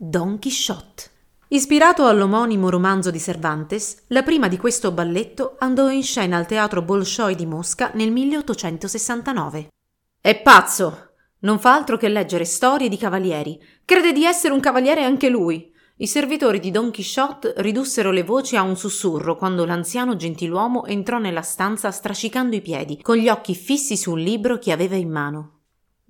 Don Quixote. Ispirato all'omonimo romanzo di Cervantes, la prima di questo balletto andò in scena al teatro Bolshoi di Mosca nel 1869. È pazzo! Non fa altro che leggere storie di cavalieri. Crede di essere un cavaliere anche lui. I servitori di Don Quixote ridussero le voci a un sussurro quando l'anziano gentiluomo entrò nella stanza strascicando i piedi, con gli occhi fissi su un libro che aveva in mano.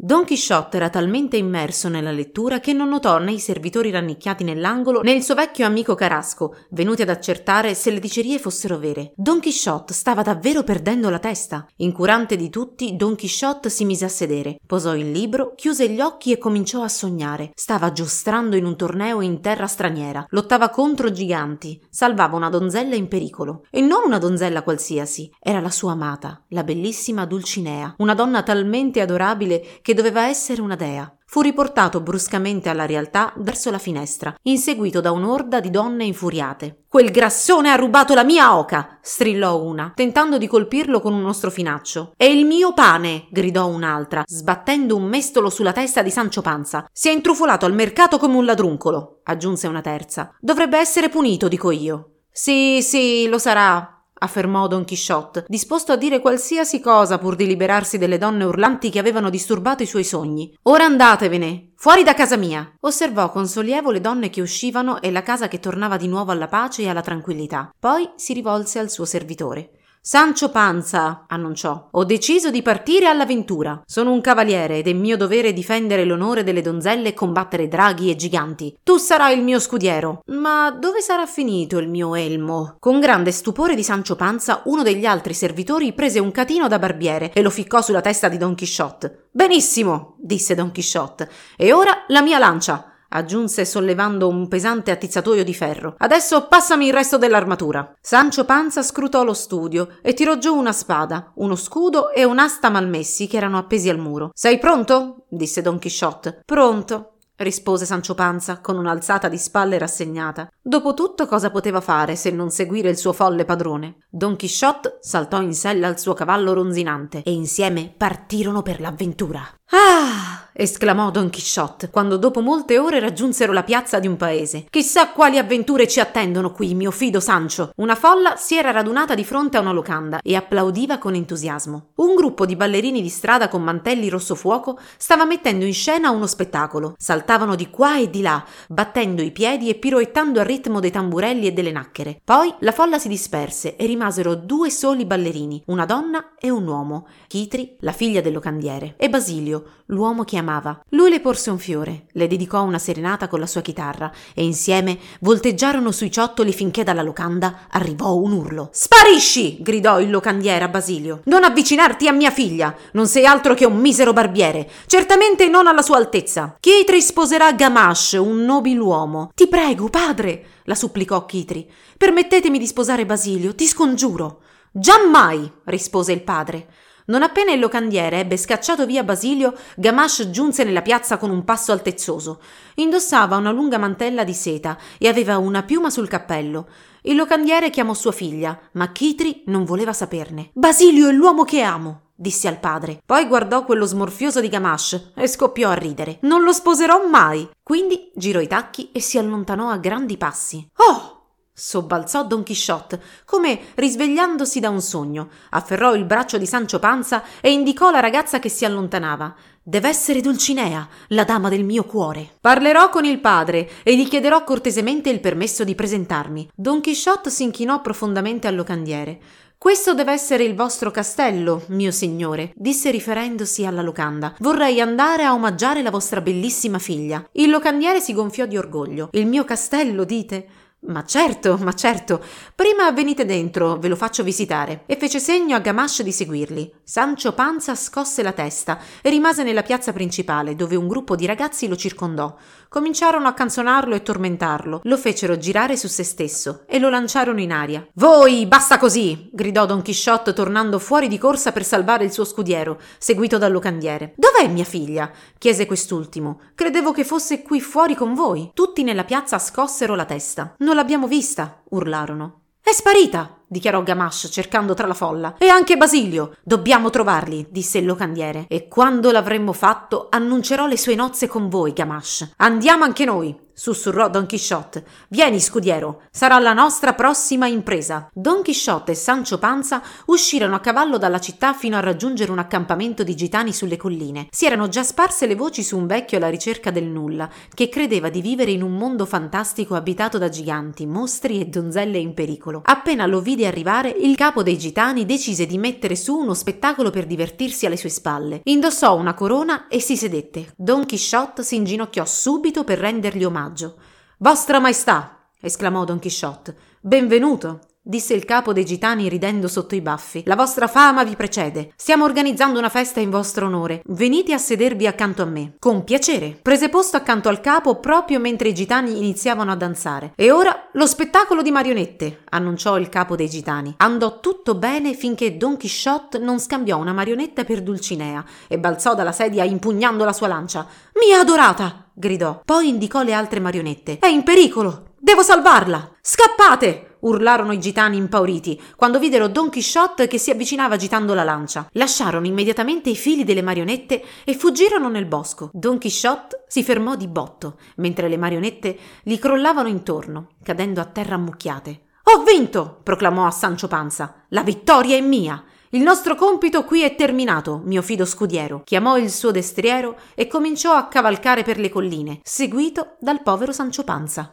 Don Chisciotte era talmente immerso nella lettura che non notò né i servitori rannicchiati nell'angolo né il suo vecchio amico Carasco, venuti ad accertare se le dicerie fossero vere. Don Chisciotte stava davvero perdendo la testa. Incurante di tutti, Don Chisciotte si mise a sedere, posò il libro, chiuse gli occhi e cominciò a sognare. Stava giostrando in un torneo in terra straniera, lottava contro giganti, salvava una donzella in pericolo. E non una donzella qualsiasi, era la sua amata, la bellissima Dulcinea, una donna talmente adorabile che doveva essere una dea. Fu riportato bruscamente alla realtà verso la finestra, inseguito da un'orda di donne infuriate. Quel grassone ha rubato la mia oca! strillò una, tentando di colpirlo con uno strofinaccio. È il mio pane! gridò un'altra, sbattendo un mestolo sulla testa di Sancio Panza. Si è intrufolato al mercato come un ladruncolo, aggiunse una terza. Dovrebbe essere punito, dico io. Sì, sì, lo sarà, affermò Don Chisciotte, disposto a dire qualsiasi cosa pur di liberarsi delle donne urlanti che avevano disturbato i suoi sogni. Ora andatevene, fuori da casa mia! Osservò con sollievo le donne che uscivano e la casa che tornava di nuovo alla pace e alla tranquillità. Poi si rivolse al suo servitore. Sancio Panza, annunciò, ho deciso di partire all'avventura. Sono un cavaliere ed è mio dovere difendere l'onore delle donzelle e combattere draghi e giganti. Tu sarai il mio scudiero. Ma dove sarà finito il mio elmo? Con grande stupore di Sancio Panza, uno degli altri servitori prese un catino da barbiere e lo ficcò sulla testa di Don Chisciotte. Benissimo, disse Don Chisciotte. E ora la mia lancia aggiunse sollevando un pesante attizzatoio di ferro. Adesso passami il resto dell'armatura. Sancio Panza scrutò lo studio e tirò giù una spada, uno scudo e un'asta malmessi che erano appesi al muro. Sei pronto? disse Don Chisciotte. Pronto rispose Sancio Panza con un'alzata di spalle rassegnata. Dopotutto cosa poteva fare se non seguire il suo folle padrone? Don Chisciotte saltò in sella al suo cavallo ronzinante e insieme partirono per l'avventura. Ah! Esclamò Don Chisciotte quando dopo molte ore raggiunsero la piazza di un paese. Chissà quali avventure ci attendono qui, mio fido Sancio. Una folla si era radunata di fronte a una locanda e applaudiva con entusiasmo. Un gruppo di ballerini di strada con mantelli rosso fuoco stava mettendo in scena uno spettacolo. Saltavano di qua e di là, battendo i piedi e piroettando al ritmo dei tamburelli e delle nacchere. Poi la folla si disperse e rimasero due soli ballerini, una donna e un uomo, Chitri, la figlia del locandiere, e Basilio l'uomo che amava. Lui le porse un fiore, le dedicò una serenata con la sua chitarra e insieme volteggiarono sui ciottoli finché dalla locanda arrivò un urlo. Sparisci! gridò il locandiere a Basilio. Non avvicinarti a mia figlia! Non sei altro che un misero barbiere! Certamente non alla sua altezza! Chitri sposerà Gamash, un nobiluomo. Ti prego, padre! la supplicò Chitri. Permettetemi di sposare Basilio, ti scongiuro. Giammai! rispose il padre. Non appena il locandiere ebbe scacciato via Basilio, Gamache giunse nella piazza con un passo altezzoso. Indossava una lunga mantella di seta e aveva una piuma sul cappello. Il locandiere chiamò sua figlia, ma Chitri non voleva saperne. Basilio è l'uomo che amo, disse al padre. Poi guardò quello smorfioso di Gamache e scoppiò a ridere. Non lo sposerò mai. Quindi girò i tacchi e si allontanò a grandi passi. Oh! Sobbalzò Don Chisciotte, come risvegliandosi da un sogno. Afferrò il braccio di Sancio Panza e indicò la ragazza che si allontanava. Deve essere Dulcinea, la dama del mio cuore. Parlerò con il padre e gli chiederò cortesemente il permesso di presentarmi. Don Chisciotte si inchinò profondamente al locandiere. Questo deve essere il vostro castello, mio signore, disse riferendosi alla locanda. Vorrei andare a omaggiare la vostra bellissima figlia. Il locandiere si gonfiò di orgoglio. Il mio castello, dite? Ma certo, ma certo. Prima venite dentro, ve lo faccio visitare. E fece segno a Gamache di seguirli. Sancio Panza scosse la testa e rimase nella piazza principale, dove un gruppo di ragazzi lo circondò. Cominciarono a canzonarlo e tormentarlo. Lo fecero girare su se stesso e lo lanciarono in aria. Voi, basta così! gridò Don Chisciotte tornando fuori di corsa per salvare il suo scudiero, seguito dal locandiere. Dov'è mia figlia? chiese quest'ultimo. Credevo che fosse qui fuori con voi. Tutti nella piazza scossero la testa. Non l'abbiamo vista, urlarono. È sparita! Dichiarò Gamache cercando tra la folla. E anche Basilio. Dobbiamo trovarli, disse il locandiere. E quando l'avremmo fatto, annuncerò le sue nozze con voi, Gamache. Andiamo anche noi sussurrò Don Chisciotte. Vieni, scudiero, sarà la nostra prossima impresa. Don Chisciotte e Sancio Panza uscirono a cavallo dalla città fino a raggiungere un accampamento di gitani sulle colline. Si erano già sparse le voci su un vecchio alla ricerca del nulla, che credeva di vivere in un mondo fantastico abitato da giganti, mostri e donzelle in pericolo. Appena lo vide arrivare, il capo dei gitani decise di mettere su uno spettacolo per divertirsi alle sue spalle. Indossò una corona e si sedette. Don Chisciotte si inginocchiò subito per rendergli omaggio. Vostra Maestà! esclamò Don Chisciotte. Benvenuto! Disse il capo dei gitani ridendo sotto i baffi. La vostra fama vi precede. Stiamo organizzando una festa in vostro onore. Venite a sedervi accanto a me. Con piacere. Prese posto accanto al capo proprio mentre i gitani iniziavano a danzare. E ora lo spettacolo di marionette, annunciò il capo dei gitani. Andò tutto bene finché Don Chisciotte non scambiò una marionetta per Dulcinea e balzò dalla sedia impugnando la sua lancia. Mia adorata! gridò. Poi indicò le altre marionette. È in pericolo! Devo salvarla! Scappate! urlarono i gitani impauriti quando videro Don Chisciotte che si avvicinava agitando la lancia. Lasciarono immediatamente i fili delle marionette e fuggirono nel bosco. Don Chisciotte si fermò di botto, mentre le marionette gli crollavano intorno, cadendo a terra ammucchiate. Ho vinto! proclamò a Sancio Panza. La vittoria è mia! Il nostro compito qui è terminato, mio fido scudiero. Chiamò il suo destriero e cominciò a cavalcare per le colline, seguito dal povero Sancio Panza.